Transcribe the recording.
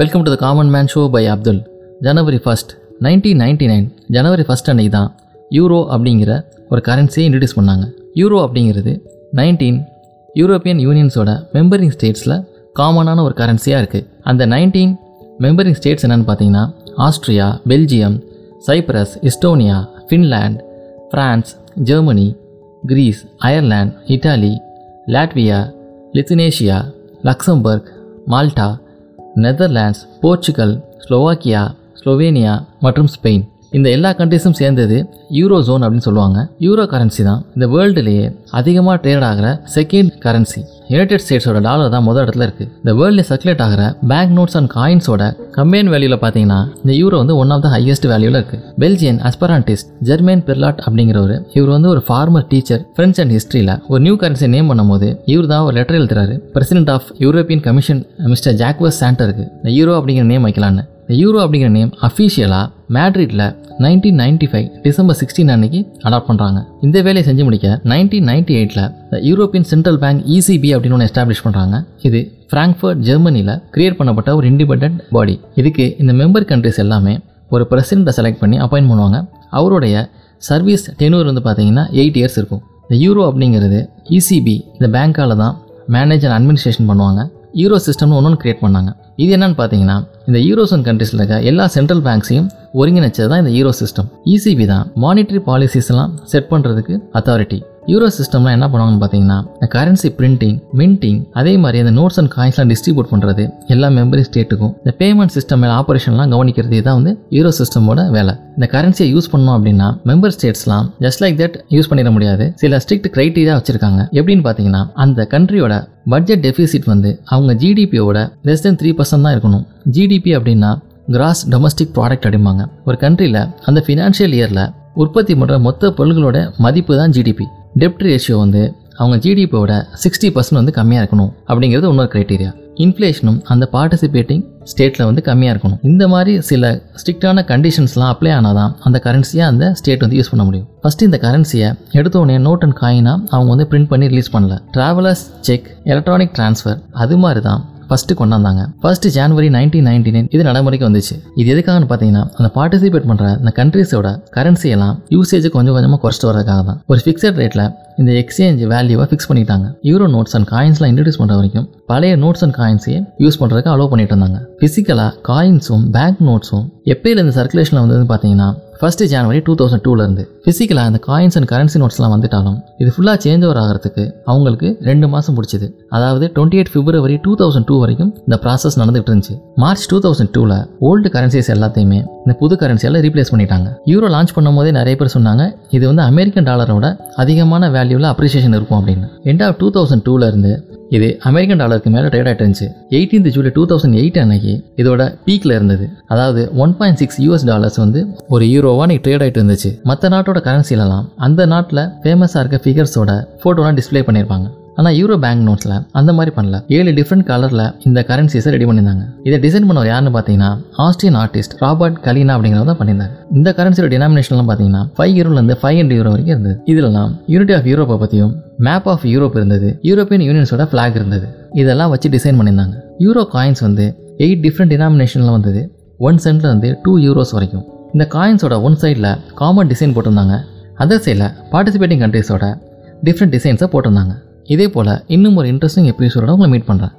Welcome to the common man show by Abdul January first nineteen ninety nine January first அன்னைக்கு தான் euro அப்படிங்கிற ஒரு கரன்சியை introduce பண்ணாங்க. யூரோ அப்படிங்கிறது நைன்டீன் யூரோப்பியன் யூனியன்ஸோட மெம்பரிங் ஸ்டேட்ஸில் காமனான ஒரு கரன்சியாக இருக்குது அந்த நைன்டீன் மெம்பரிங் ஸ்டேட்ஸ் என்னென்னு பார்த்தீங்கன்னா Austria Belgium Cyprus Estonia Finland France Germany Greece Ireland Italy Latvia Lithuania Luxembourg Malta Netherlands Portugal Slovakia Slovenia மற்றும் ஸ்பெயின். இந்த எல்லா கண்ட்ரிஸும் சேர்ந்தது யூரோ ஜோன் அப்படின்னு சொல்லுவாங்க. யூரோ கரன்சி தான். இந்த வேர்ல்டுலேயே அதிகமாக ட்ரேட் ஆகிற செகண்ட் கரன்சி யுனைடெட் ஸ்டேட்ஸோட டாலர் தான் முதல் இடத்துல இருக்குது இந்த வேர்ல்டில் சர்க்குலேட் ஆகிற பேங்க் நோட்ஸ் அண்ட் காயின்ஸோட கம்பைன் வேல்யூவில் பார்த்தீங்கன்னா இந்த யூரோ வந்து ஒன் ஆஃப் த ஹையஸ்ட் வேல்யூவில் இருக்குது பெல்ஜியன் அஸ்பரான்டிஸ்ட் ஜெர்மேன் பெர்லாட் அப்படிங்கிறவர் இவர் வந்து ஒரு ஃபார்மர் டீச்சர் ஃப்ரெண்ட்ஸ் அண்ட் ஹிஸ்ட்ரியில் ஒரு நியூ கரன்சி நேம் பண்ணும்போது இவர் தான் ஒரு லெட்டர் எழுதுறாரு. President of European commission mister Jacques சாண்டருக்கு இந்த யூரோ அப்படிங்கிற நேம் வைக்கலான்னு யூரோ அப்படிங்கிற நேம் அஃபீஷியலாக மேட்ரிட்டில் nineteen ninety five December sixteen அன்னைக்கு அடாப்ட் பண்ணுறாங்க இந்த வேலையை செஞ்சு முடிக்க நைன்டீன் நைன்டி எயிட்டில் யூரோப்பியன் சென்ட்ரல் பேங்க் இசிபி அப்படின்னு ஒன்று எஸ்டாப்ளிஷ் பண்ணுறாங்க இது ஃப்ராங்க்ஃபர்ட் ஜெர்மனியில் கிரியேட் பண்ணப்பட்ட ஒரு இண்டிபெண்ட் பாடி இதுக்கு இந்த மெம்பர் கண்ட்ரிஸ் எல்லாமே ஒரு பிரசிடெண்ட்டை செலக்ட் பண்ணி அப்பாயின்ட் பண்ணுவாங்க. அவருடைய சர்வீஸ் டெனூர் வந்து பார்த்தீங்கன்னா எயிட் இயர்ஸ் இருக்கும். இந்த யூரோ அப்படிங்கிறது இசிபி இந்த பேங்க்கால தான் மேனேஜ் அண்ட் அட்மினிஸ்ட்ரேஷன் பண்ணுவாங்க. யூரோ சிஸ்டம்னு ஒன்று கிரியேட் பண்ணாங்க. இது என்னன்னு பார்த்தீங்கன்னா இந்த யூரோசன் கண்ட்ரிஸில் இருக்க எல்லா சென்ட்ரல் பேங்க்ஸையும் ஒருங்கிணைச்சது தான் இந்த ஈரோ சிஸ்டம் இசிபி தான் மானிட்டரி பாலிசிஸ் எல்லாம் செட் பண்ணுறதுக்கு அத்தாரிட்டி யூரோ சிஸ்டம்லாம் என்ன பண்ணுவாங்கன்னு பார்த்தீங்கன்னா இந்த கரன்சி பிரிண்டிங் மின்டிங் அதே மாதிரி அந்த நோட்ஸ் அண்ட் காயின்ஸ்லாம் டிஸ்ட்ரிபியூட் பண்ணுறது எல்லா மெம்பரி ஸ்டேட்டுக்கும் இந்த பேமெண்ட் சிஸ்டம் மேலே ஆப்ரேஷன்லாம் கவனிக்கிறது தான் வந்து யூரோ சிஸ்டமோட வேலை. இந்த கரன்சியை யூஸ் பண்ணோம் அப்படின்னா மெம்பர் ஸ்டேட்ஸ்லாம் ஜஸ்ட் லைக் தட் யூஸ் பண்ணிட முடியாது. சில ஸ்ட்ரிக்ட் கிரைட்டீரியா வச்சிருக்காங்க. எப்படின்னு பார்த்தீங்கன்னா அந்த கண்ட்ரியோட பட்ஜெட் டெபிசிட் வந்து அவங்க ஜிடிபியோட லெஸ் தென் த்ரீ பர்சன்ட் தான் இருக்கணும். ஜிடிபி அப்படின்னா கிராஸ் டொமஸ்டிக் ப்ராடக்ட் அப்படிம்பாங்க. ஒரு கண்ட்ரியில் அந்த ஃபினான்ஷியல் இயரில் உற்பத்தி பண்ணுற மொத்த பொருள்களோட மதிப்பு தான் ஜிடிபி டெப்ட் ரேஷியோ வந்து அவங்க ஜிடிபியோட சிக்ஸ்டி பர்சன்ட் வந்து கம்மியாக இருக்கணும் அப்படிங்கிறது இன்னொரு க்ரைட்டீரியா இன்ஃப்ளேஷனும் அந்த பார்ட்டிசிபேட்டிங் ஸ்டேட்டில் வந்து கம்மியாக இருக்கணும். இந்த மாதிரி சில ஸ்ட்ரிக்டான கண்டிஷன்ஸ்லாம் அப்ளை ஆனால் தான் அந்த கரன்சியை அந்த ஸ்டேட் வந்து யூஸ் பண்ண முடியும். ஃபஸ்ட்டு இந்த கரன்சியை எடுத்த உடனே நோட் அண்ட் காயினாக அவங்க வந்து பிரிண்ட் பண்ணி ரிலீஸ் பண்ணல. ட்ராவலர்ஸ் செக் எலக்ட்ரானிக் ட்ரான்ஸ்ஃபர் அது மாதிரி தான் first கொண்டாந்தாங்க. First January nineteen ninety nine இது நடைமுறைக்கு வந்துச்சு. இது எதுக்காகன்னு பார்த்தீங்கன்னா அந்த பார்ட்டிசிபேட் பண்ணுற அந்த கண்ட்ரீஸோட கரன்சி எல்லாம் யூசேஜ் கொஞ்சம் கொஞ்சமாக குறைச்சிட்டு வரதுக்காக தான். ஒரு ஃபிக்ஸட் ரேட்டில் இந்த எக்ஸ்சேஞ்ச் வேல்யூவை ஃபிக்ஸ் பண்ணிட்டாங்க. யூரோ நோட்ஸ் அண்ட் காயின்ஸ்லாம் இன்ட்ரடியூஸ் பண்ணுற வரைக்கும் பழைய நோட்ஸ் அண்ட் காயின்ஸையே யூஸ் பண்ணுறதுக்கு அலோவ் பண்ணிட்டு இருந்தாங்க. ஃபிசிக்கலாக காயின்ஸும் பேங்க் நோட்ஸும் எப்பயிலேருந்து சர்க்குலேஷனில் வந்ததுன்னு பார்த்தீங்கன்னா ஃபர்ஸ்ட் ஜனவரி டூ தௌசண்ட் டூலேருந்து ஃபிசிக்கலாக அந்த காயின்ஸ் அண்ட் கரன்சி நோட்ஸ்லாம் வந்துட்டாலும் இது ஃபுல்லாக சேஞ்ச் ஓவர் ஆகிறதுக்கு அவங்களுக்கு ரெண்டு மாதம் பிடிச்சிது அதாவது twenty eight February two thousand two வரைக்கும் இந்த ப்ராசஸ் நடந்துகிட்டு இருந்துச்சு. மார்ச் டூ தௌசண்ட் டூவில் ஓல்டு கரன்சிஸ் எல்லாத்தையுமே இந்த புது கரன்சியால் ரீப்ளேஸ் பண்ணிட்டாங்க. யூரோ லான்ச் பண்ணும் போதே நிறைய பேர் சொன்னாங்க இது வந்து அமெரிக்கன் டாலரோட அதிகமான வேல்யூவில் அப்ரிசியேஷன் இருக்கும் அப்படின்னு. எண்ட் ஆஃப் டூ தௌசண்ட் டூலேருந்து இது அமெரிக்கன் டாலருக்கு மேலே ட்ரேட் ஆகிட்டு இருந்துச்சு. Eighteenth July two thousand eight அன்னைக்கு இதோட பீக்கில் இருந்தது. அதாவது one point six US dollars வந்து ஒரு யூரோவா நீ ட்ரேட் ஆகிட்டு இருந்துச்சு. மற்ற நாட்டோட கரன்சிலலாம் அந்த நாட்டில் ஃபேமஸாக இருக்க ஃபிகர்ஸோட ஃபோட்டோலாம் டிஸ்ப்ளே பண்ணியிருப்பாங்க. ஆனால் யூரோ பேங்க் நோட்ஸில் அந்த மாதிரி பண்ணல. ஏழு டிஃப்ரெண்ட் கலரில் இந்த கரன்சிஸை ரெடி பண்ணியிருந்தாங்க. இதை டிசைன் பண்ணவர் யாருன்னு பார்த்தீங்கன்னா ஆஸ்ட்ரியன் ஆர்டிஸ்ட் ராபர்ட் கலீனா அப்படிங்கிறத தான் பண்ணியிருந்தாங்க இந்த கரன்சியோட டினாமினேஷன்லாம் பார்த்தீங்கன்னா ஃபைவ் யூரோலேருந்து ஃபைவ் ஹண்ட்ரட் யூரோ வரைக்கும் இருந்தது. இதெல்லாம் யூனிட்டி ஆஃப் யூரோப்பை பற்றியும் மேப் ஆஃப் யூரோப் இருந்தது. யூரோப்பியன் யூனியன்ஸோட ஃப்ளாக் இருந்தது. இதெல்லாம் வச்சு டிசைன் பண்ணியிருந்தாங்க. யூரோ காயின்ஸ் வந்து எயிட் டிஃப்ரெண்ட் டினாமினேஷனில் வந்தது. ஒன் சென்ட்ல இருந்து டூ யூரோஸ் வரைக்கும். இந்த காயின்ஸோட ஒன் சைடில் காமன் டிசைன் போட்டிருந்தாங்க. அதர் சைடில் பார்ட்டிசிபேட்டிங் கண்ட்ரீஸோட டிஃப்ரெண்ட் டிசைன்ஸை போட்டிருந்தாங்க. இதே போல் இன்னும் ஒரு இன்ட்ரெஸ்டிங் எபிசோட உங்களை மீட் பண்ணுறேன்